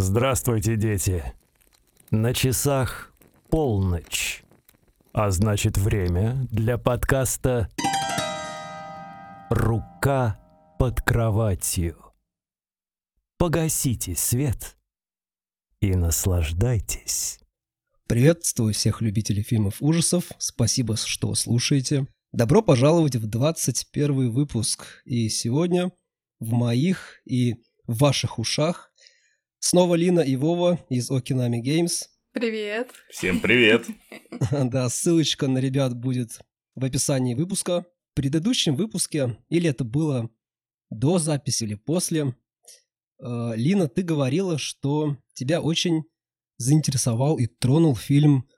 Здравствуйте, дети. На часах полночь. А значит, время для подкаста «Рука под кроватью». Погасите свет и наслаждайтесь. Приветствую всех любителей фильмов ужасов. Спасибо, что слушаете. Добро пожаловать в 21 выпуск. И сегодня в моих и ваших ушах снова Лина и Вова из Okинami Games. Привет. Всем привет. Да, ссылочка на ребят будет в описании выпуска. В предыдущем выпуске, или это было до записи или после, э, Лина, ты говорила, что тебя очень заинтересовал и тронул фильм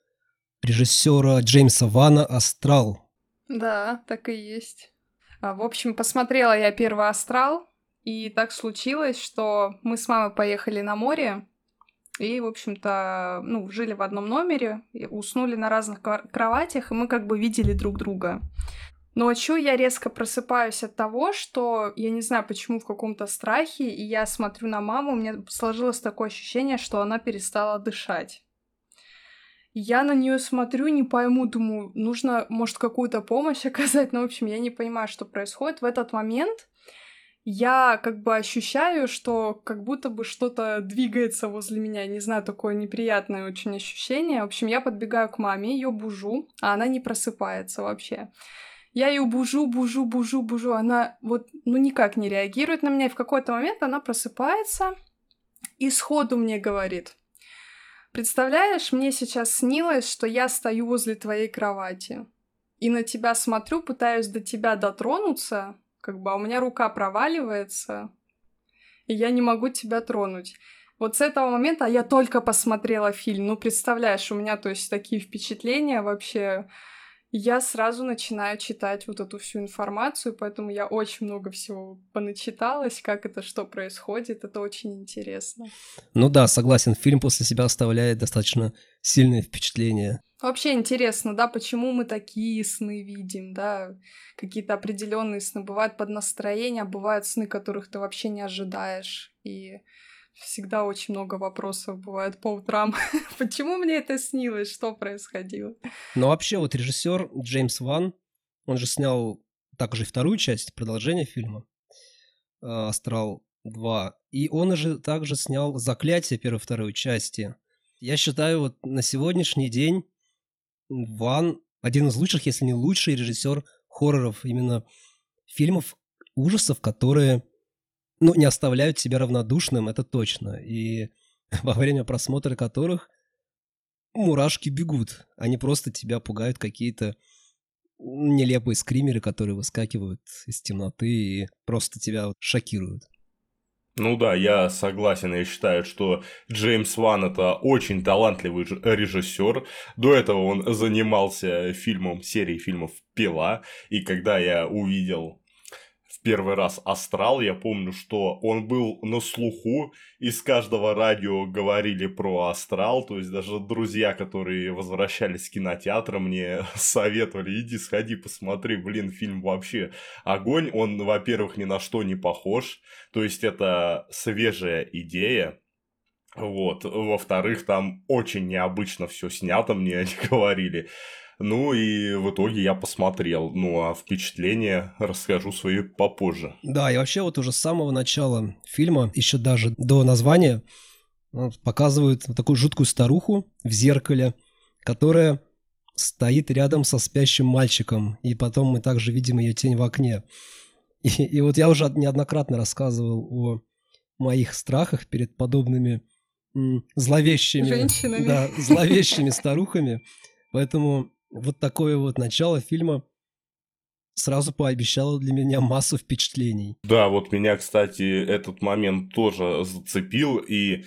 режиссера Джеймса Вана «Астрал». Да, так и есть. А, в общем, посмотрела я первый «Астрал», и так случилось, что мы с мамой поехали на море, и, в общем-то, ну, жили в одном номере, уснули на разных кроватях, и мы как бы видели друг друга. Ночью я резко просыпаюсь от того, что я не знаю, почему в каком-то страхе, и я смотрю на маму, у меня сложилось такое ощущение, что она перестала дышать. Я на нее смотрю, не пойму, думаю, нужно, может, какую-то помощь оказать, но, в общем, я не понимаю, что происходит. В этот момент я как бы ощущаю, что как будто бы что-то двигается возле меня. Не знаю, такое неприятное очень ощущение. В общем, я подбегаю к маме, ее бужу, а она не просыпается вообще. Я ее бужу, бужу, бужу, бужу. Она вот, ну, никак не реагирует на меня. И в какой-то момент она просыпается и сходу мне говорит. Представляешь, мне сейчас снилось, что я стою возле твоей кровати. И на тебя смотрю, пытаюсь до тебя дотронуться, как бы, а у меня рука проваливается, и я не могу тебя тронуть. Вот с этого момента я только посмотрела фильм. Ну, представляешь, у меня, то есть, такие впечатления вообще я сразу начинаю читать вот эту всю информацию, поэтому я очень много всего поначиталась, как это, что происходит, это очень интересно. Ну да, согласен, фильм после себя оставляет достаточно сильное впечатление. Вообще интересно, да, почему мы такие сны видим, да, какие-то определенные сны. Бывают под настроение, а бывают сны, которых ты вообще не ожидаешь. И всегда очень много вопросов бывает по утрам. Почему мне это снилось? Что происходило? Но вообще вот режиссер Джеймс Ван, он же снял также вторую часть, продолжение фильма э, «Астрал 2». И он же также снял «Заклятие» первой и второй части. Я считаю, вот на сегодняшний день Ван один из лучших, если не лучший режиссер хорроров, именно фильмов ужасов, которые ну, не оставляют тебя равнодушным, это точно. И во время просмотра которых мурашки бегут. Они просто тебя пугают какие-то нелепые скримеры, которые выскакивают из темноты и просто тебя шокируют. Ну да, я согласен, я считаю, что Джеймс Ван это очень талантливый режиссер. До этого он занимался фильмом, серией фильмов «Пила», и когда я увидел первый раз «Астрал», я помню, что он был на слуху, из каждого радио говорили про «Астрал», то есть даже друзья, которые возвращались с кинотеатра, мне советовали, иди сходи, посмотри, блин, фильм вообще огонь, он, во-первых, ни на что не похож, то есть это свежая идея, вот, во-вторых, там очень необычно все снято, мне они говорили. Ну и в итоге я посмотрел. Ну а впечатления расскажу свои попозже. Да, и вообще вот уже с самого начала фильма, еще даже до названия, показывают вот такую жуткую старуху в зеркале, которая стоит рядом со спящим мальчиком, и потом мы также видим ее тень в окне. И, и вот я уже неоднократно рассказывал о моих страхах перед подобными зловещими, Женщинами. да, зловещими старухами. Поэтому вот такое вот начало фильма сразу пообещало для меня массу впечатлений. Да, вот меня, кстати, этот момент тоже зацепил, и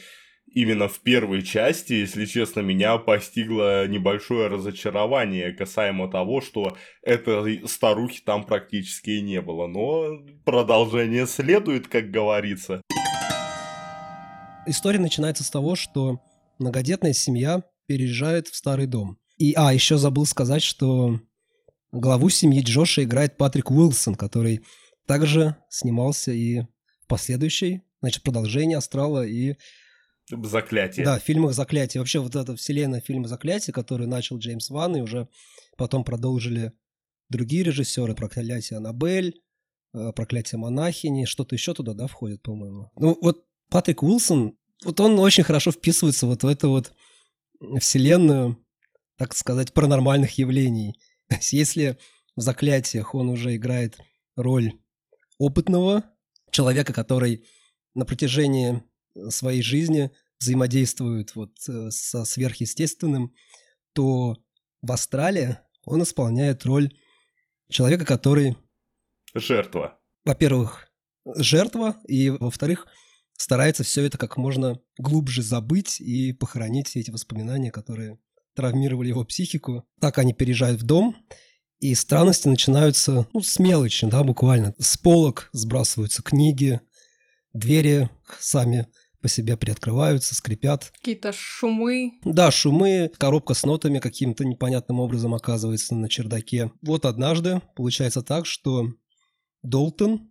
именно в первой части, если честно, меня постигло небольшое разочарование касаемо того, что этой старухи там практически и не было. Но продолжение следует, как говорится. История начинается с того, что многодетная семья переезжает в старый дом. И, а, еще забыл сказать, что главу семьи Джоша играет Патрик Уилсон, который также снимался и в последующей, значит, продолжении «Астрала» и Заклятие. Да, в фильмах «Заклятие». Вообще вот эта вселенная фильма «Заклятие», который начал Джеймс Ван, и уже потом продолжили другие режиссеры «Проклятие Аннабель», э, «Проклятие монахини», что-то еще туда, да, входит, по-моему. Ну вот Патрик Уилсон, вот он очень хорошо вписывается вот в эту вот вселенную, так сказать, паранормальных явлений. То есть если в «Заклятиях» он уже играет роль опытного человека, который на протяжении своей жизни взаимодействует вот э, со сверхъестественным, то в Астрале он исполняет роль человека, который, Жертва. во-первых, жертва, и, во-вторых, старается все это как можно глубже забыть и похоронить все эти воспоминания, которые травмировали его психику. Так они переезжают в дом, и странности начинаются ну, с мелочи, да, буквально. С полок сбрасываются книги, двери сами по себе приоткрываются, скрипят. Какие-то шумы. Да, шумы, коробка с нотами каким-то непонятным образом оказывается на чердаке. Вот однажды получается так, что Долтон,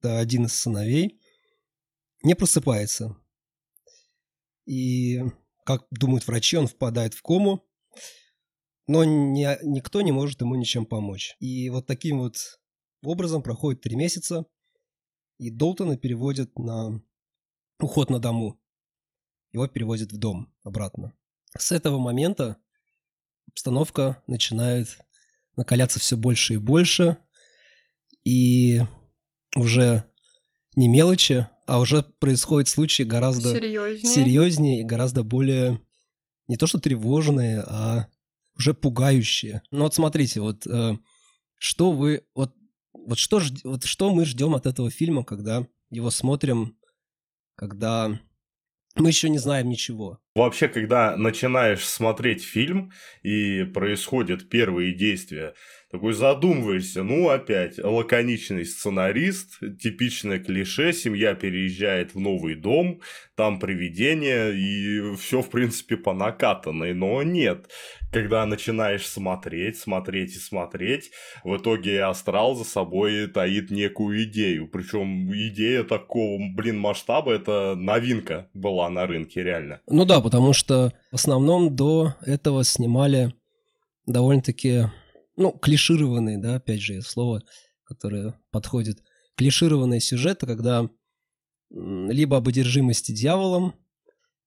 это один из сыновей, не просыпается. И, как думают врачи, он впадает в кому, но не- никто не может ему ничем помочь. И вот таким вот образом проходит три месяца, и Долтона переводят на уход на дому. Его перевозят в дом обратно. С этого момента обстановка начинает накаляться все больше и больше, и уже не мелочи, а уже происходят случаи гораздо Серьезнее. серьезнее и гораздо более не то что тревожные, а уже пугающие. Ну вот смотрите, вот э, что вы вот вот что вот что мы ждем от этого фильма, когда его смотрим, когда мы еще не знаем ничего. Вообще, когда начинаешь смотреть фильм и происходят первые действия, такой задумываешься, ну опять, лаконичный сценарист, типичное клише, семья переезжает в новый дом, там привидение, и все, в принципе, по накатанной, но нет. Когда начинаешь смотреть, смотреть и смотреть, в итоге астрал за собой таит некую идею. Причем идея такого, блин, масштаба, это новинка была на рынке, реально. Ну да, потому что в основном до этого снимали довольно-таки, ну, клишированные, да, опять же, слово, которое подходит, клишированные сюжеты, когда либо об одержимости дьяволом,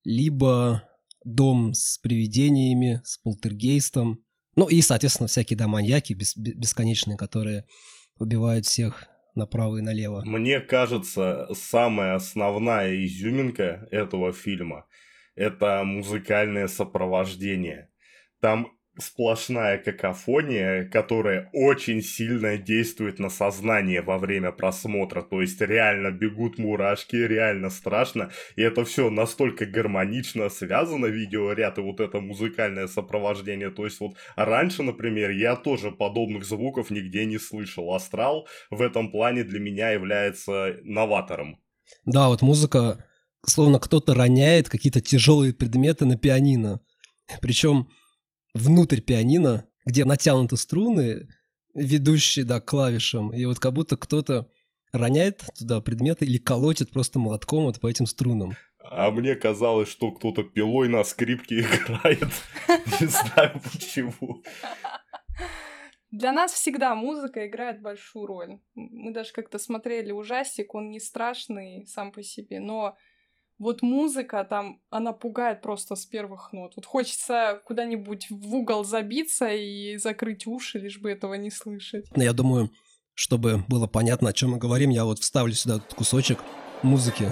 либо дом с привидениями, с полтергейстом, ну и, соответственно, всякие, да, маньяки бес- бе- бесконечные, которые убивают всех направо и налево. Мне кажется, самая основная изюминка этого фильма – это музыкальное сопровождение. Там сплошная какофония, которая очень сильно действует на сознание во время просмотра. То есть реально бегут мурашки, реально страшно. И это все настолько гармонично связано, видеоряд и вот это музыкальное сопровождение. То есть вот раньше, например, я тоже подобных звуков нигде не слышал. Астрал в этом плане для меня является новатором. Да, вот музыка, словно кто-то роняет какие-то тяжелые предметы на пианино. Причем внутрь пианино, где натянуты струны, ведущие, да, к клавишам. И вот как будто кто-то роняет туда предметы или колотит просто молотком вот по этим струнам. А мне казалось, что кто-то пилой на скрипке играет. Не знаю почему. Для нас всегда музыка играет большую роль. Мы даже как-то смотрели ужастик, он не страшный сам по себе, но вот музыка там, она пугает просто с первых нот. Вот хочется куда-нибудь в угол забиться и закрыть уши, лишь бы этого не слышать. Но я думаю, чтобы было понятно, о чем мы говорим, я вот вставлю сюда этот кусочек музыки.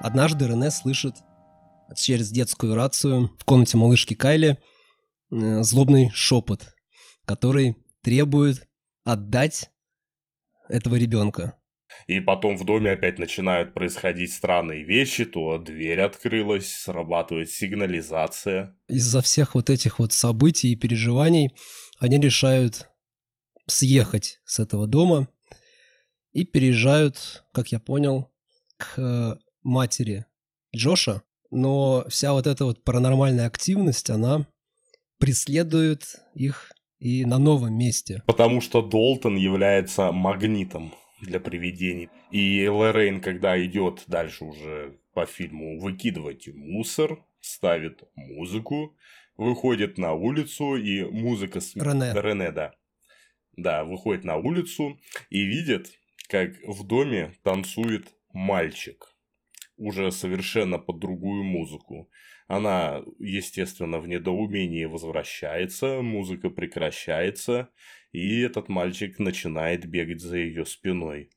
Однажды Рене слышит через детскую рацию в комнате малышки Кайли э, злобный шепот, который требует отдать этого ребенка. И потом в доме опять начинают происходить странные вещи, то дверь открылась, срабатывает сигнализация. из-за всех вот этих вот событий и переживаний они решают съехать с этого дома и переезжают, как я понял, к э, матери Джоша. Но вся вот эта вот паранормальная активность, она преследует их и на новом месте. Потому что Долтон является магнитом для привидений. И Лоррейн, когда идет дальше уже по фильму выкидывать мусор, ставит музыку, выходит на улицу, и музыка... С... Рене. Рене, да. Да, выходит на улицу и видит, как в доме танцует мальчик. Уже совершенно под другую музыку. Она, естественно, в недоумении возвращается, музыка прекращается, и этот мальчик начинает бегать за ее спиной.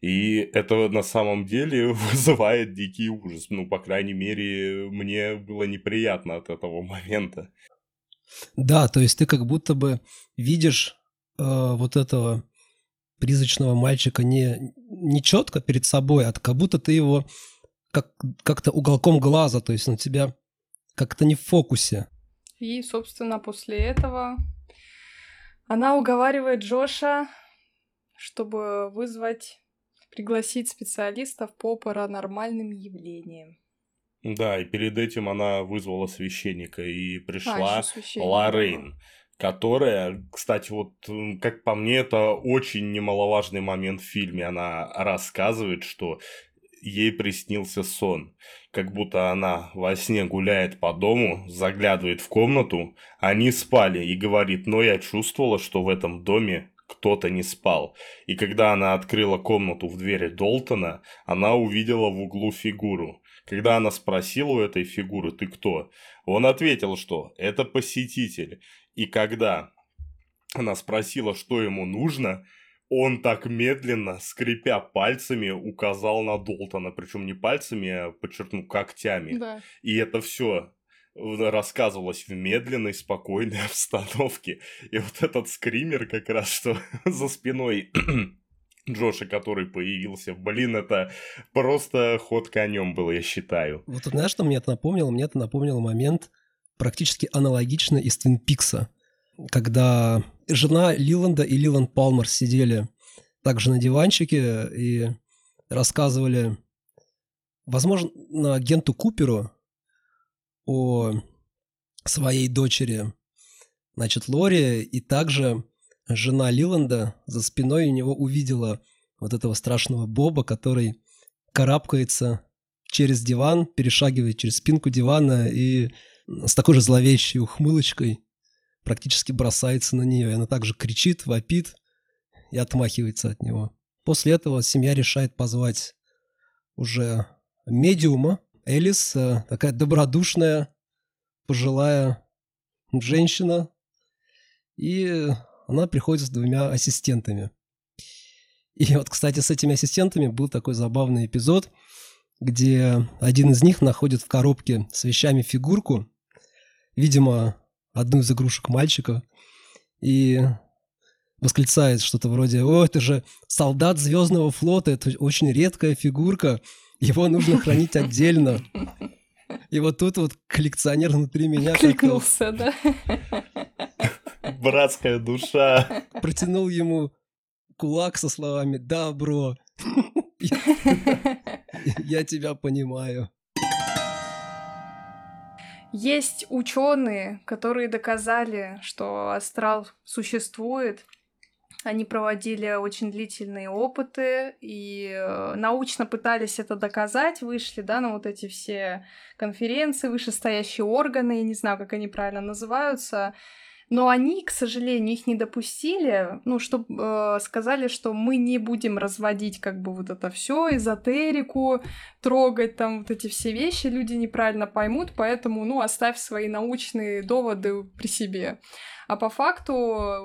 И это на самом деле вызывает дикий ужас. Ну, по крайней мере, мне было неприятно от этого момента. Да, то есть ты как будто бы видишь э, вот этого призрачного мальчика не, не четко перед собой, а как будто ты его как, как-то уголком глаза, то есть на тебя как-то не в фокусе. И, собственно, после этого она уговаривает Джоша, чтобы вызвать, пригласить специалистов по паранормальным явлениям. Да, и перед этим она вызвала священника, и пришла А, ага. которая, кстати, вот, как по мне, это очень немаловажный момент в фильме. Она рассказывает, что ей приснился сон, как будто она во сне гуляет по дому, заглядывает в комнату, они спали, и говорит, но я чувствовала, что в этом доме кто-то не спал. И когда она открыла комнату в двери Долтона, она увидела в углу фигуру. Когда она спросила у этой фигуры, ты кто? Он ответил, что это посетитель. И когда она спросила, что ему нужно, он так медленно, скрипя пальцами, указал на Долтона. Причем не пальцами, а, подчеркну, когтями. Да. И это все рассказывалось в медленной, спокойной обстановке. И вот этот скример как раз, что за спиной Джоша, который появился, блин, это просто ход конем был, я считаю. Вот знаешь, что мне это напомнило? Мне это напомнило момент практически аналогично из Твин Пикса, когда жена Лиланда и Лиланд Палмер сидели также на диванчике и рассказывали, возможно, агенту Куперу о своей дочери, значит, Лори, и также жена Лиланда за спиной у него увидела вот этого страшного Боба, который карабкается через диван, перешагивает через спинку дивана и с такой же зловещей ухмылочкой практически бросается на нее. И она также кричит, вопит и отмахивается от него. После этого семья решает позвать уже медиума. Элис, э, такая добродушная, пожилая женщина. И она приходит с двумя ассистентами. И вот, кстати, с этими ассистентами был такой забавный эпизод, где один из них находит в коробке с вещами фигурку, видимо, одну из игрушек мальчика, и восклицает что-то вроде «О, это же солдат Звездного флота, это очень редкая фигурка, его нужно хранить отдельно». И вот тут вот коллекционер внутри меня Кликнулся, да? Братская душа. протянул ему кулак со словами «Да, бро, я тебя понимаю». Есть ученые, которые доказали, что астрал существует. Они проводили очень длительные опыты и э, научно пытались это доказать, вышли, да, на вот эти все конференции, вышестоящие органы, я не знаю, как они правильно называются, но они, к сожалению, их не допустили, ну, чтобы сказали, что мы не будем разводить как бы вот это все, эзотерику, трогать там вот эти все вещи, люди неправильно поймут, поэтому, ну, оставь свои научные доводы при себе. А по факту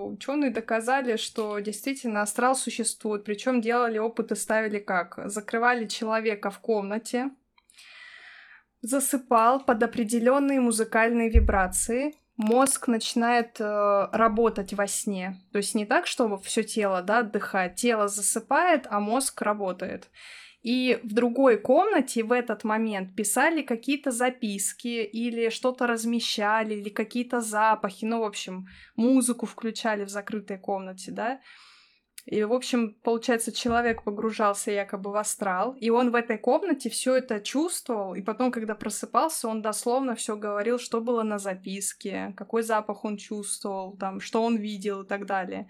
ученые доказали, что действительно астрал существует, причем делали опыты, ставили как? Закрывали человека в комнате, засыпал под определенные музыкальные вибрации, мозг начинает э, работать во сне. То есть не так, что все тело да, отдыхает, тело засыпает, а мозг работает. И в другой комнате в этот момент писали какие-то записки или что-то размещали, или какие-то запахи, ну, в общем, музыку включали в закрытой комнате, да. И, в общем, получается, человек погружался якобы в астрал, и он в этой комнате все это чувствовал, и потом, когда просыпался, он дословно все говорил, что было на записке, какой запах он чувствовал, там, что он видел и так далее.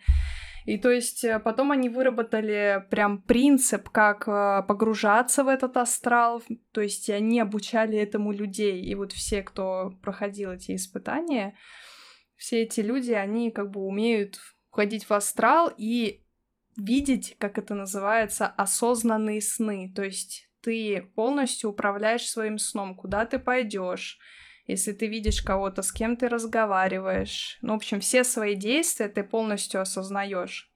И то есть э, потом они выработали прям принцип, как э, погружаться в этот астрал, то есть они обучали этому людей. И вот все, кто проходил эти испытания, все эти люди, они как бы умеют входить в астрал и видеть, как это называется, осознанные сны. То есть ты полностью управляешь своим сном, куда ты пойдешь, если ты видишь кого-то, с кем ты разговариваешь. Ну, в общем, все свои действия ты полностью осознаешь.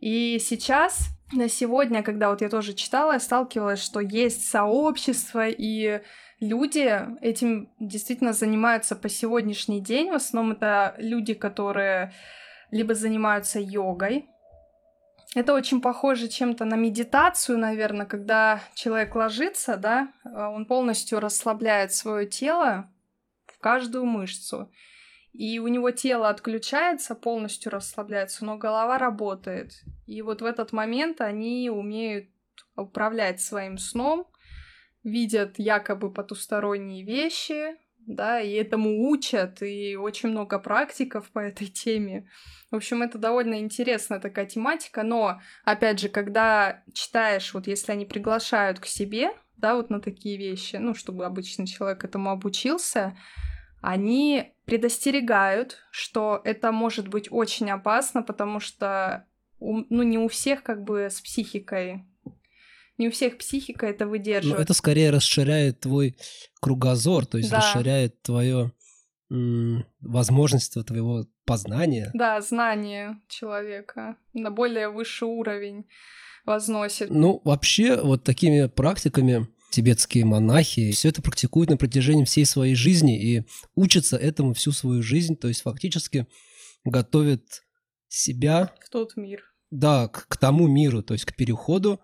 И сейчас, на сегодня, когда вот я тоже читала, я сталкивалась, что есть сообщество, и люди этим действительно занимаются по сегодняшний день. В основном это люди, которые либо занимаются йогой, это очень похоже чем-то на медитацию, наверное, когда человек ложится, да, он полностью расслабляет свое тело, каждую мышцу. И у него тело отключается, полностью расслабляется, но голова работает. И вот в этот момент они умеют управлять своим сном, видят якобы потусторонние вещи, да, и этому учат, и очень много практиков по этой теме. В общем, это довольно интересная такая тематика, но, опять же, когда читаешь, вот если они приглашают к себе, да, вот на такие вещи, ну, чтобы обычный человек этому обучился, они предостерегают, что это может быть очень опасно, потому что ну, не у всех как бы с психикой не у всех психика это выдерживает. Но это скорее расширяет твой кругозор, то есть да. расширяет твое возможность твоего познания. Да, знание человека на более высший уровень возносит. Ну, вообще, вот такими практиками тибетские монахи все это практикуют на протяжении всей своей жизни и учатся этому всю свою жизнь, то есть фактически готовят себя... В тот мир. Да, к, к тому миру, то есть к переходу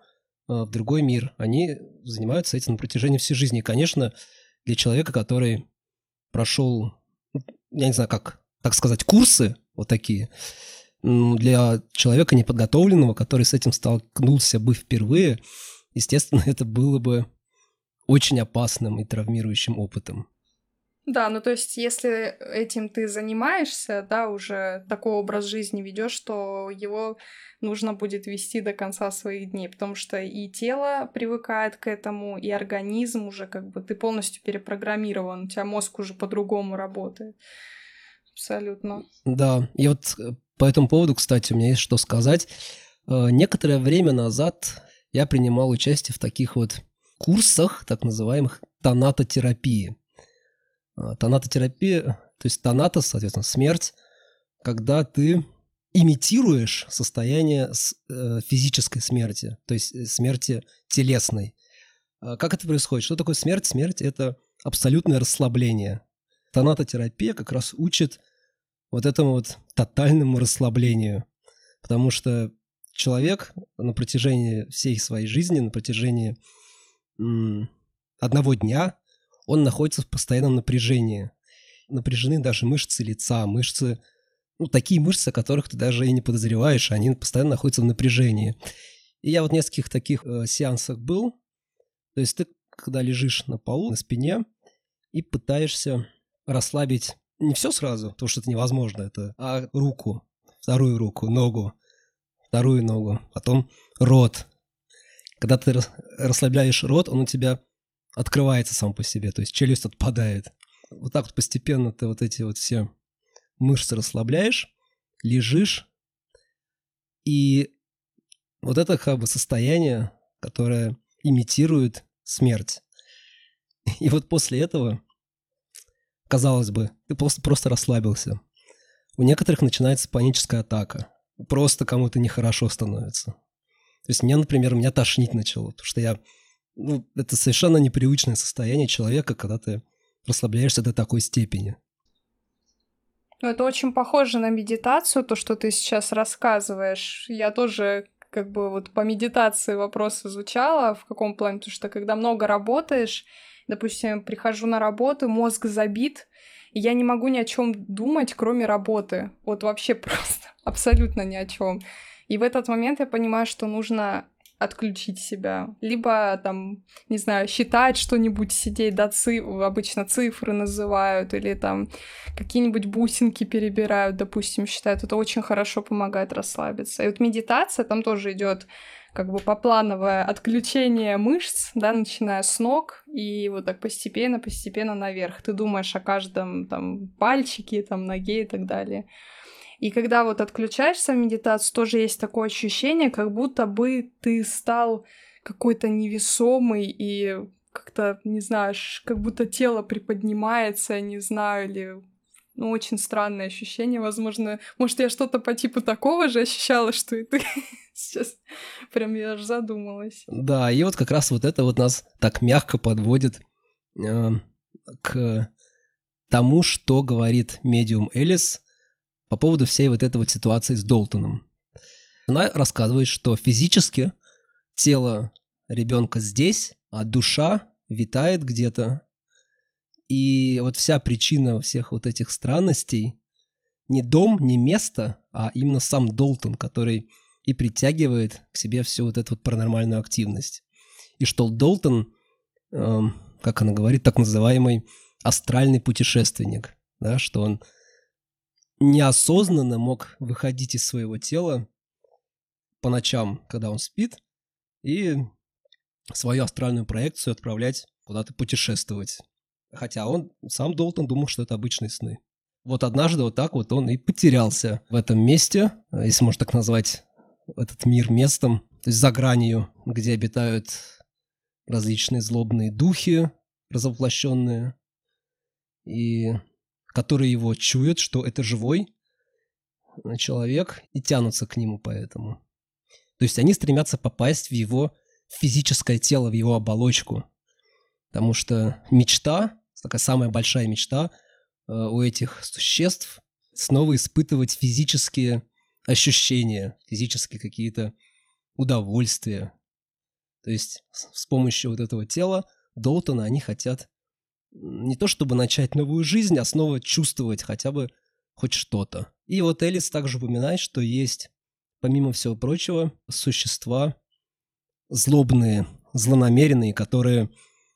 в другой мир. Они занимаются этим на протяжении всей жизни. И, конечно, для человека, который прошел, я не знаю, как, так сказать, курсы вот такие, для человека неподготовленного, который с этим столкнулся бы впервые, естественно, это было бы очень опасным и травмирующим опытом. Да, ну то есть, если этим ты занимаешься, да, уже такой образ жизни ведешь, то его нужно будет вести до конца своих дней, потому что и тело привыкает к этому, и организм уже как бы ты полностью перепрограммирован, у тебя мозг уже по-другому работает. Абсолютно. Да, и вот э, по этому поводу, кстати, у меня есть что сказать. Э, некоторое время назад я принимал участие в таких вот курсах так называемых тонатотерапии. А, тонатотерапия, то есть тонатос, соответственно, смерть, когда ты имитируешь состояние э, физической смерти, то есть э, смерти телесной. А как это происходит? Что такое смерть? Смерть – это абсолютное расслабление. Тонатотерапия как раз учит вот этому вот тотальному расслаблению. Потому что человек на протяжении всей своей жизни, на протяжении одного дня он находится в постоянном напряжении. Напряжены даже мышцы лица, мышцы, ну, такие мышцы, о которых ты даже и не подозреваешь, они постоянно находятся в напряжении. И я вот в нескольких таких э, сеансах был. То есть ты, когда лежишь на полу, на спине, и пытаешься расслабить не все сразу, потому что это невозможно, это, а руку, вторую руку, ногу, вторую ногу, потом рот, когда ты расслабляешь рот, он у тебя открывается сам по себе, то есть челюсть отпадает. Вот так вот постепенно ты вот эти вот все мышцы расслабляешь, лежишь, и вот это как бы состояние, которое имитирует смерть. И вот после этого, казалось бы, ты просто, просто расслабился. У некоторых начинается паническая атака. Просто кому-то нехорошо становится. То есть мне, например, меня тошнить начало, потому что я... Ну, это совершенно непривычное состояние человека, когда ты расслабляешься до такой степени. Ну, это очень похоже на медитацию, то, что ты сейчас рассказываешь. Я тоже как бы вот по медитации вопрос изучала, в каком плане, потому что когда много работаешь, допустим, прихожу на работу, мозг забит, и я не могу ни о чем думать, кроме работы. Вот вообще просто абсолютно ни о чем. И в этот момент я понимаю, что нужно отключить себя. Либо там, не знаю, считать что-нибудь, сидеть, да, циф... обычно цифры называют, или там какие-нибудь бусинки перебирают, допустим, считают. Это очень хорошо помогает расслабиться. И вот медитация, там тоже идет как бы поплановое отключение мышц, да, начиная с ног, и вот так постепенно, постепенно наверх. Ты думаешь о каждом там пальчике, там ноге и так далее. И когда вот отключаешься в медитацию, тоже есть такое ощущение, как будто бы ты стал какой-то невесомый и как-то, не знаю, как будто тело приподнимается, не знаю, или ну, очень странное ощущение, возможно, может, я что-то по типу такого же ощущала, что и ты сейчас? Прям я аж задумалась. Да, и вот как раз вот это вот нас так мягко подводит э, к тому, что говорит медиум Элис по поводу всей вот этой вот ситуации с Долтоном. Она рассказывает, что физически тело ребенка здесь, а душа витает где-то. И вот вся причина всех вот этих странностей не дом, не место, а именно сам Долтон, который и притягивает к себе всю вот эту вот паранормальную активность. И что Долтон, э, как она говорит, так называемый астральный путешественник, да, что он неосознанно мог выходить из своего тела по ночам, когда он спит, и свою астральную проекцию отправлять куда-то путешествовать. Хотя он сам Долтон думал, что это обычные сны. Вот однажды вот так вот он и потерялся в этом месте, если можно так назвать этот мир местом, то есть за гранью, где обитают различные злобные духи, разоплощенные, и которые его чуют, что это живой человек, и тянутся к нему поэтому. То есть они стремятся попасть в его физическое тело, в его оболочку. Потому что мечта, такая самая большая мечта э, у этих существ, снова испытывать физические ощущения, физические какие-то удовольствия. То есть с помощью вот этого тела Долтона они хотят не то чтобы начать новую жизнь, а снова чувствовать хотя бы хоть что-то. И вот Элис также упоминает, что есть, помимо всего прочего, существа злобные, злонамеренные, которые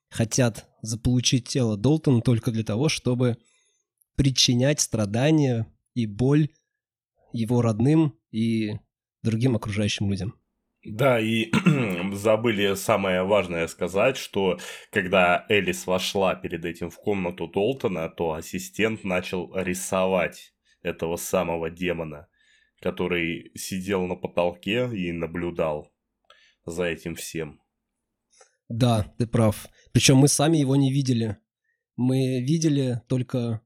хотят заполучить тело Долтона только для того, чтобы причинять страдания и боль его родным и другим окружающим людям. Да, и забыли самое важное сказать, что когда Элис вошла перед этим в комнату Толтона, то ассистент начал рисовать этого самого демона, который сидел на потолке и наблюдал за этим всем. Да, ты прав. Причем мы сами его не видели. Мы видели только...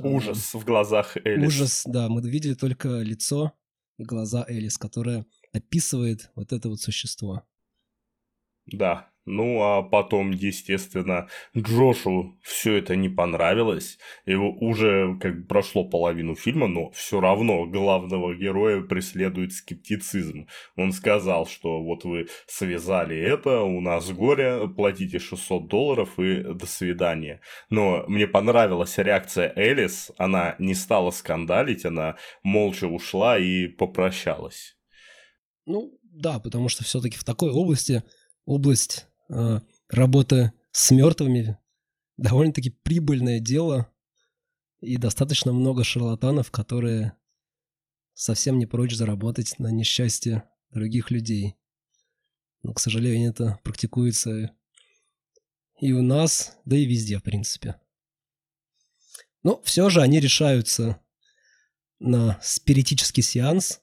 Ужас в глазах Элис. Ужас, да, мы видели только лицо и глаза Элис, которая описывает вот это вот существо. Да, ну а потом, естественно, Джошу все это не понравилось. Его уже как прошло половину фильма, но все равно главного героя преследует скептицизм. Он сказал, что вот вы связали это, у нас горе, платите 600 долларов и до свидания. Но мне понравилась реакция Элис, она не стала скандалить, она молча ушла и попрощалась. Ну, да, потому что все-таки в такой области, область э, работы с мертвыми, довольно-таки прибыльное дело, и достаточно много шарлатанов, которые совсем не прочь заработать на несчастье других людей. Но, к сожалению, это практикуется и у нас, да и везде, в принципе. Но все же они решаются на спиритический сеанс,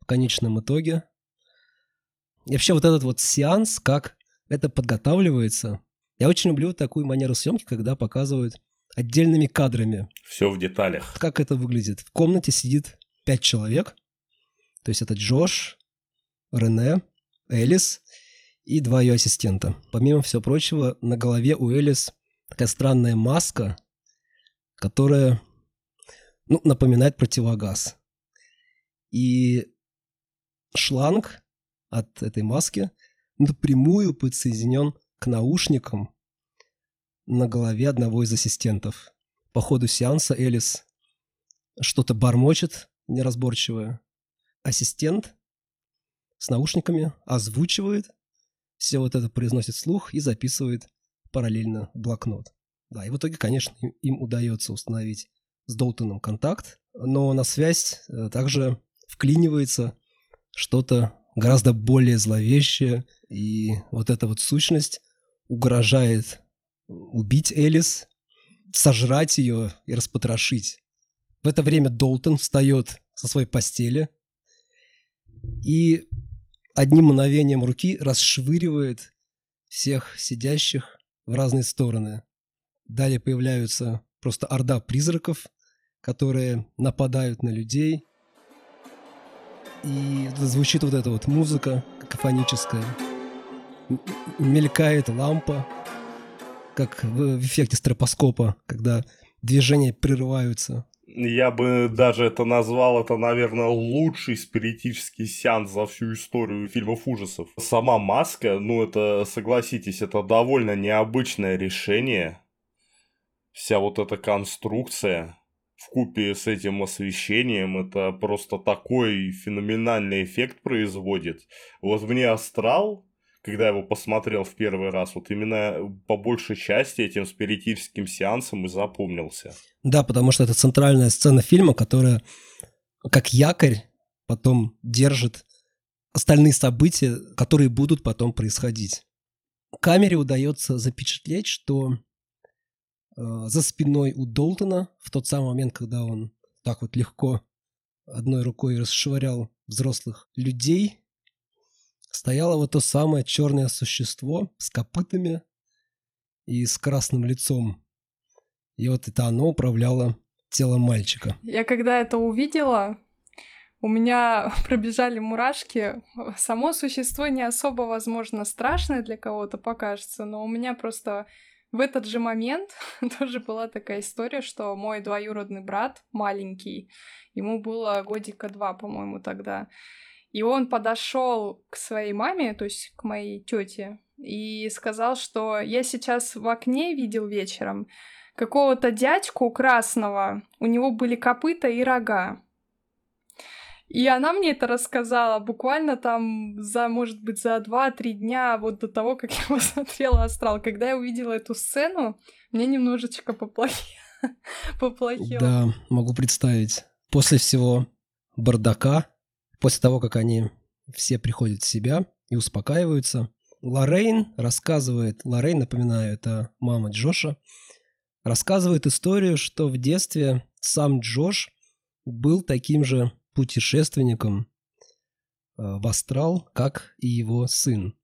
в конечном итоге. И вообще вот этот вот сеанс, как это подготавливается. Я очень люблю такую манеру съемки, когда показывают отдельными кадрами. Все в деталях. Как это выглядит? В комнате сидит пять человек. То есть это Джош, Рене, Элис и два ее ассистента. Помимо всего прочего, на голове у Элис такая странная маска, которая ну, напоминает противогаз. И шланг от этой маски напрямую подсоединен к наушникам на голове одного из ассистентов. По ходу сеанса Элис что-то бормочет неразборчивое. ассистент с наушниками озвучивает, все вот это произносит слух и записывает параллельно в блокнот. Да, и в итоге, конечно, им, удается установить с Долтоном контакт, но на связь э, также вклинивается что-то гораздо более зловещее, и вот эта вот сущность угрожает убить Элис, сожрать ее и распотрошить. В это время Долтон встает со своей постели и одним мгновением руки расшвыривает всех сидящих в разные стороны. Далее появляются просто орда призраков, которые нападают на людей. И звучит вот эта вот музыка какофоническая. Мелькает лампа, как в эффекте стропоскопа, когда движения прерываются. Я бы даже это назвал, это, наверное, лучший спиритический сеанс за всю историю фильмов ужасов. Сама маска, ну это, согласитесь, это довольно необычное решение. Вся вот эта конструкция в купе с этим освещением, это просто такой феноменальный эффект производит. Вот мне Астрал когда я его посмотрел в первый раз, вот именно по большей части этим спиритическим сеансом и запомнился. Да, потому что это центральная сцена фильма, которая как якорь потом держит остальные события, которые будут потом происходить. Камере удается запечатлеть, что за спиной у Долтона в тот самый момент, когда он так вот легко одной рукой расшвырял взрослых людей, стояло вот то самое черное существо с копытами и с красным лицом. И вот это оно управляло телом мальчика. Я когда это увидела, у меня пробежали мурашки. Само существо не особо, возможно, страшное для кого-то покажется, но у меня просто в этот же момент тоже была такая история, что мой двоюродный брат, маленький, ему было годика два, по-моему, тогда, и он подошел к своей маме, то есть к моей тете, и сказал, что я сейчас в окне видел вечером какого-то дядьку красного, у него были копыта и рога. И она мне это рассказала буквально там за, может быть, за 2-3 дня вот до того, как я посмотрела «Астрал». Когда я увидела эту сцену, мне немножечко поплохело. поплохело. Да, могу представить. После всего бардака, После того, как они все приходят в себя и успокаиваются, Лоррейн рассказывает, Лоррейн, напоминаю, это мама Джоша, рассказывает историю, что в детстве сам Джош был таким же путешественником э, в астрал, как и его сын.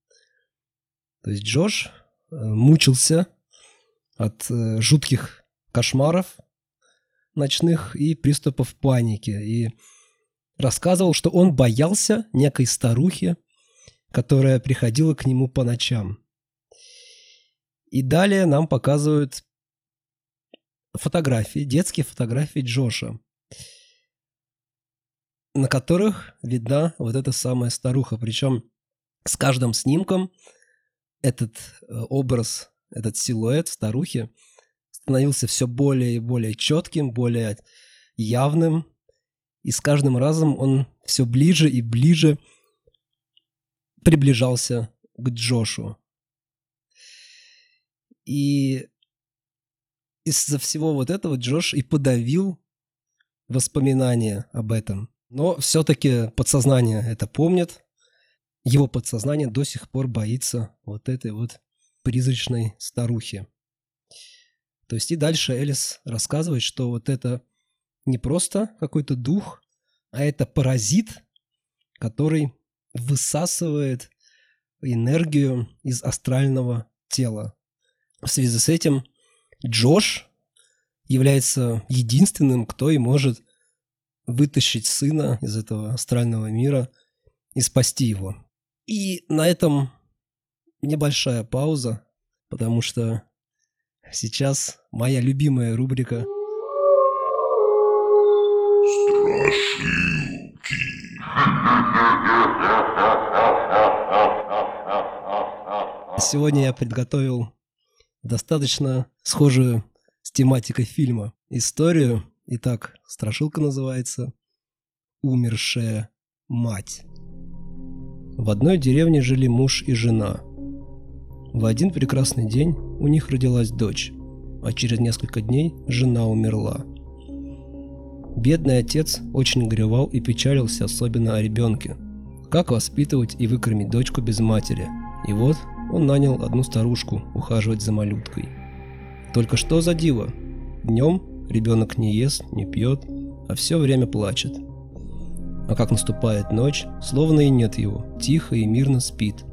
То есть Джош э, мучился от э, жутких кошмаров ночных и приступов паники. И рассказывал, что он боялся некой старухи, которая приходила к нему по ночам. И далее нам показывают фотографии, детские фотографии Джоша, на которых видна вот эта самая старуха. Причем с каждым снимком этот э, образ, этот силуэт старухи становился все более и более четким, более явным, и с каждым разом он все ближе и ближе приближался к Джошу. И из-за всего вот этого Джош и подавил воспоминания об этом. Но все-таки подсознание это помнит. Его подсознание до сих пор боится вот этой вот призрачной старухи. То есть и дальше Элис рассказывает, что вот это не просто какой-то дух, а это паразит, который высасывает энергию из астрального тела. В связи с этим Джош является единственным, кто и может вытащить сына из этого астрального мира и спасти его. И на этом небольшая пауза, потому что сейчас моя любимая рубрика – Страшилки. Сегодня я подготовил достаточно схожую с тематикой фильма историю. Итак, страшилка называется «Умершая мать. В одной деревне жили муж и жена. В один прекрасный день у них родилась дочь, а через несколько дней жена умерла. Бедный отец очень горевал и печалился особенно о ребенке. Как воспитывать и выкормить дочку без матери? И вот он нанял одну старушку ухаживать за малюткой. Только что за диво? Днем ребенок не ест, не пьет, а все время плачет. А как наступает ночь, словно и нет его, тихо и мирно спит.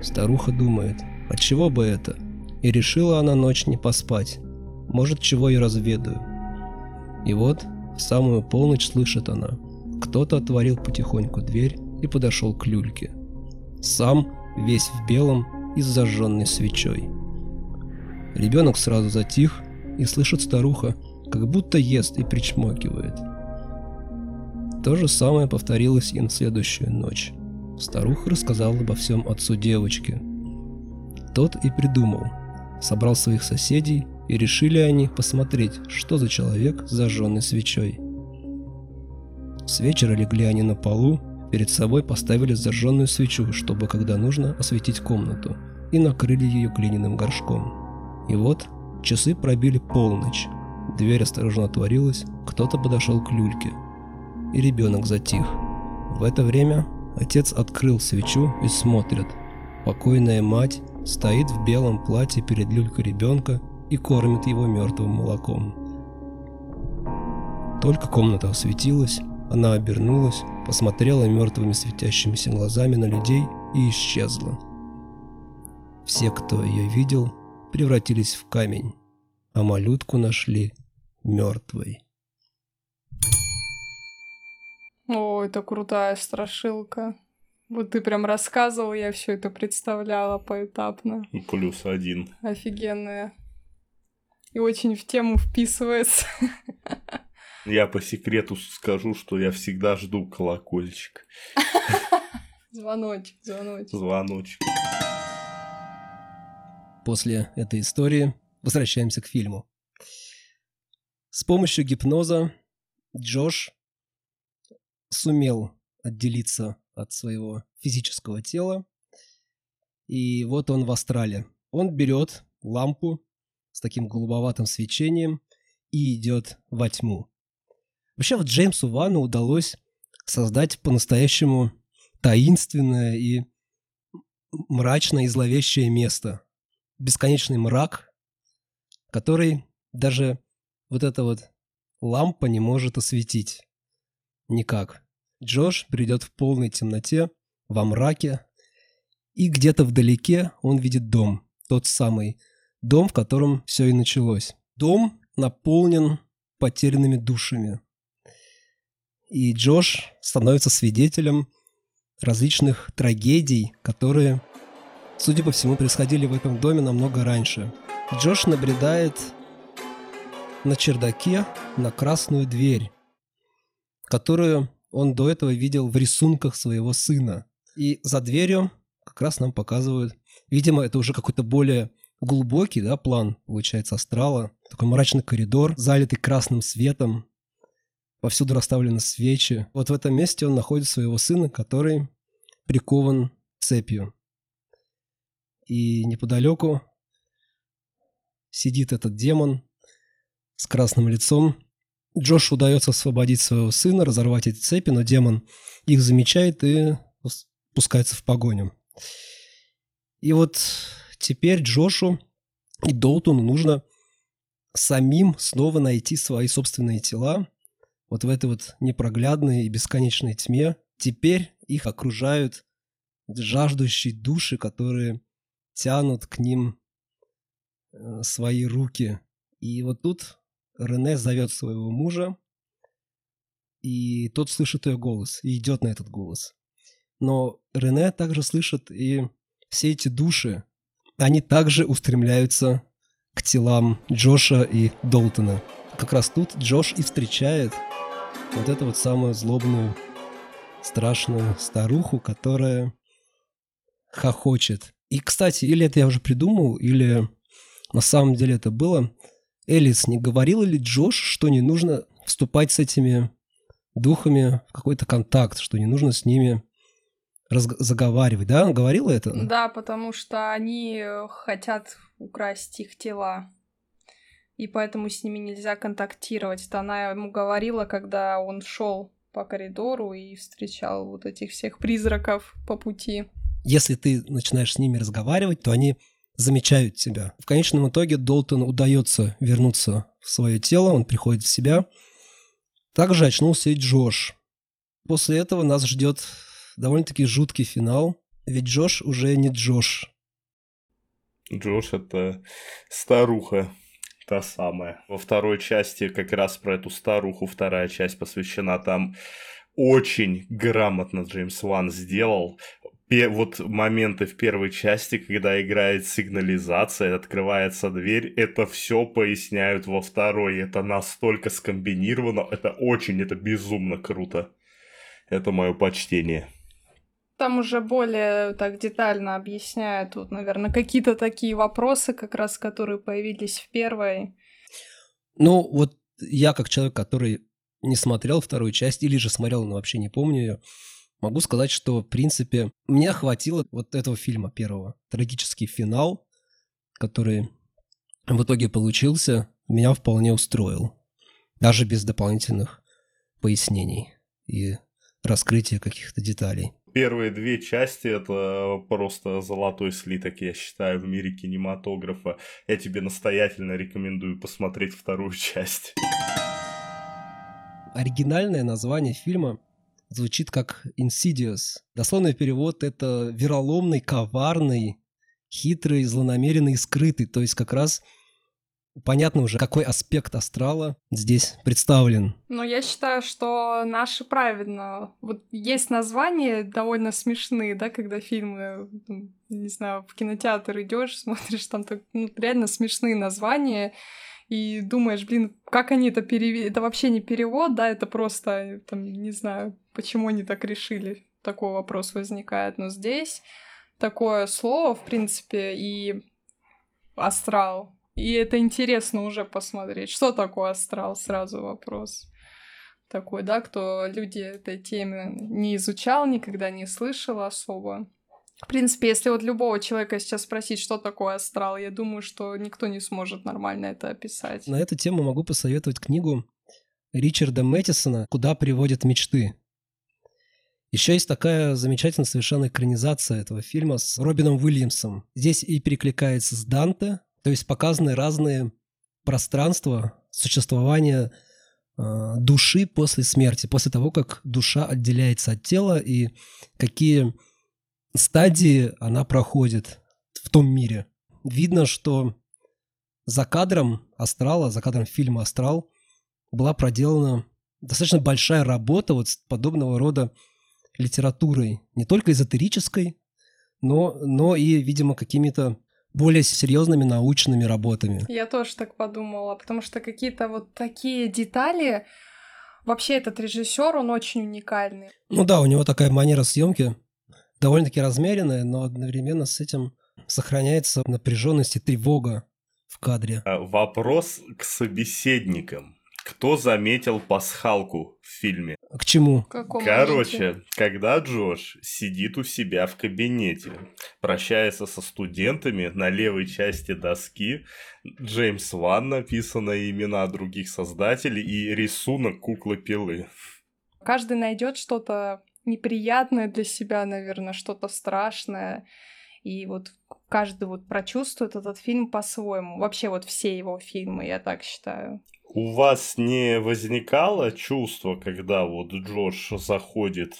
Старуха думает, от чего бы это? И решила она ночь не поспать. Может, чего и разведаю. И вот, в самую полночь слышит она. Кто-то отворил потихоньку дверь и подошел к люльке. Сам, весь в белом и с зажженной свечой. Ребенок сразу затих и слышит старуха, как будто ест и причмокивает. То же самое повторилось и на следующую ночь. Старуха рассказала обо всем отцу девочки. Тот и придумал. Собрал своих соседей, и решили они посмотреть, что за человек с зажженной свечой. С вечера легли они на полу, перед собой поставили зажженную свечу, чтобы, когда нужно, осветить комнату, и накрыли ее глиняным горшком. И вот часы пробили полночь. Дверь осторожно отворилась, кто-то подошел к люльке. И ребенок затих. В это время отец открыл свечу и смотрит. Покойная мать стоит в белом платье перед люлькой ребенка и кормит его мертвым молоком. Только комната осветилась, она обернулась, посмотрела мертвыми светящимися глазами на людей и исчезла. Все, кто ее видел, превратились в камень, а малютку нашли мертвой. О, это крутая страшилка. Вот ты прям рассказывал, я все это представляла поэтапно. Плюс один. Офигенная. И очень в тему вписывается. Я по секрету скажу, что я всегда жду колокольчик. Звоночек, звоночек. Звоночек. После этой истории возвращаемся к фильму. С помощью гипноза Джош сумел отделиться от своего физического тела. И вот он в астрале. Он берет лампу с таким голубоватым свечением и идет во тьму. Вообще вот Джеймсу Вану удалось создать по-настоящему таинственное и мрачное и зловещее место. Бесконечный мрак, который даже вот эта вот лампа не может осветить. Никак. Джош придет в полной темноте, во мраке, и где-то вдалеке он видит дом, тот самый дом, в котором все и началось. Дом наполнен потерянными душами. И Джош становится свидетелем различных трагедий, которые, судя по всему, происходили в этом доме намного раньше. Джош набредает на чердаке на красную дверь, которую он до этого видел в рисунках своего сына. И за дверью как раз нам показывают, видимо, это уже какой-то более глубокий, да, план, получается, астрала. Такой мрачный коридор, залитый красным светом. Повсюду расставлены свечи. Вот в этом месте он находит своего сына, который прикован цепью. И неподалеку сидит этот демон с красным лицом. Джошу удается освободить своего сына, разорвать эти цепи, но демон их замечает и пускается в погоню. И вот теперь Джошу и Долтону нужно самим снова найти свои собственные тела вот в этой вот непроглядной и бесконечной тьме. Теперь их окружают жаждущие души, которые тянут к ним э, свои руки. И вот тут Рене зовет своего мужа, и тот слышит ее голос и идет на этот голос. Но Рене также слышит и все эти души, они также устремляются к телам Джоша и Долтона. Как раз тут Джош и встречает вот эту вот самую злобную, страшную старуху, которая хохочет. И, кстати, или это я уже придумал, или на самом деле это было. Элис, не говорила ли Джош, что не нужно вступать с этими духами в какой-то контакт, что не нужно с ними разг- заговаривать, да? Он говорила это? Да, потому что они хотят украсть их тела. И поэтому с ними нельзя контактировать. Это она ему говорила, когда он шел по коридору и встречал вот этих всех призраков по пути. Если ты начинаешь с ними разговаривать, то они замечают тебя. В конечном итоге Долтону удается вернуться в свое тело, он приходит в себя. Также очнулся и Джош. После этого нас ждет довольно-таки жуткий финал, ведь Джош уже не Джош. Джош это старуха. Та самая. Во второй части как раз про эту старуху вторая часть посвящена. Там очень грамотно Джеймс Ван сделал. Вот моменты в первой части, когда играет сигнализация, открывается дверь, это все поясняют во второй. Это настолько скомбинировано, это очень, это безумно круто. Это мое почтение. Там уже более так детально объясняют, вот, наверное, какие-то такие вопросы, как раз которые появились в первой. Ну, вот я как человек, который не смотрел вторую часть, или же смотрел, но вообще не помню ее, могу сказать, что, в принципе, мне хватило вот этого фильма первого. Трагический финал, который в итоге получился, меня вполне устроил. Даже без дополнительных пояснений и раскрытия каких-то деталей. Первые две части это просто золотой слиток, я считаю, в мире кинематографа. Я тебе настоятельно рекомендую посмотреть вторую часть. Оригинальное название фильма звучит как Insidious. Дословный перевод — это вероломный, коварный, хитрый, злонамеренный скрытый. То есть как раз понятно уже, какой аспект астрала здесь представлен. Но я считаю, что наши правильно. Вот есть названия довольно смешные, да, когда фильмы, ну, не знаю, в кинотеатр идешь, смотришь, там так, ну, реально смешные названия, и думаешь, блин, как они это перевели? Это вообще не перевод, да, это просто, там, не знаю, почему они так решили. Такой вопрос возникает. Но здесь такое слово, в принципе, и астрал. И это интересно уже посмотреть. Что такое астрал? Сразу вопрос такой, да, кто люди этой темы не изучал, никогда не слышал особо. В принципе, если вот любого человека сейчас спросить, что такое астрал, я думаю, что никто не сможет нормально это описать. На эту тему могу посоветовать книгу Ричарда Мэттисона «Куда приводят мечты». Еще есть такая замечательная совершенно экранизация этого фильма с Робином Уильямсом. Здесь и перекликается с Данте, то есть показаны разные пространства существования э, души после смерти, после того, как душа отделяется от тела и какие стадии она проходит в том мире. Видно, что за кадром «Астрала», за кадром фильма «Астрал» была проделана достаточно большая работа вот с подобного рода литературой, не только эзотерической, но, но и, видимо, какими-то более серьезными научными работами. Я тоже так подумала, потому что какие-то вот такие детали... Вообще этот режиссер, он очень уникальный. Ну да, у него такая манера съемки довольно-таки размеренная, но одновременно с этим сохраняется напряженность и тревога в кадре. А, Вопрос к собеседникам. Кто заметил пасхалку в фильме? К чему? Каком Короче, моменте? когда Джош сидит у себя в кабинете, прощается со студентами, на левой части доски Джеймс Ван написаны имена других создателей и рисунок куклы пилы. Каждый найдет что-то неприятное для себя, наверное, что-то страшное. И вот каждый вот прочувствует этот фильм по-своему. Вообще вот все его фильмы, я так считаю. У вас не возникало чувство, когда вот Джош заходит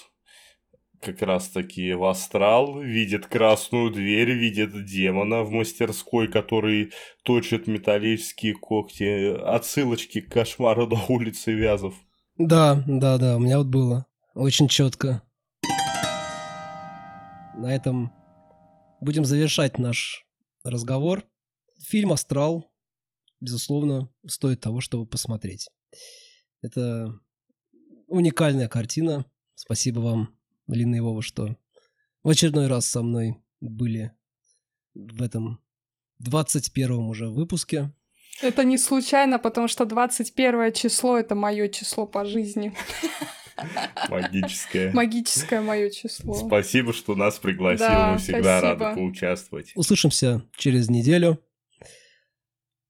как раз таки в астрал, видит красную дверь, видит демона в мастерской, который точит металлические когти, отсылочки к кошмару до улицы Вязов. Да, да, да, у меня вот было. Очень четко. На этом будем завершать наш разговор. Фильм «Астрал», безусловно, стоит того, чтобы посмотреть. Это уникальная картина. Спасибо вам, Лина и Вова, что в очередной раз со мной были в этом 21 уже выпуске. Это не случайно, потому что 21 число — это мое число по жизни. Магическое. Магическое мое число. Спасибо, что нас пригласил. Да, Мы всегда спасибо. рады поучаствовать. Услышимся через неделю.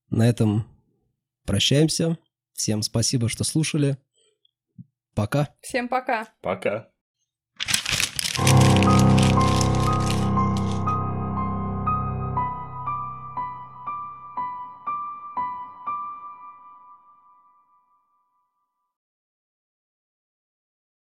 На этом прощаемся. Всем спасибо, что слушали. Пока. Всем пока. Пока.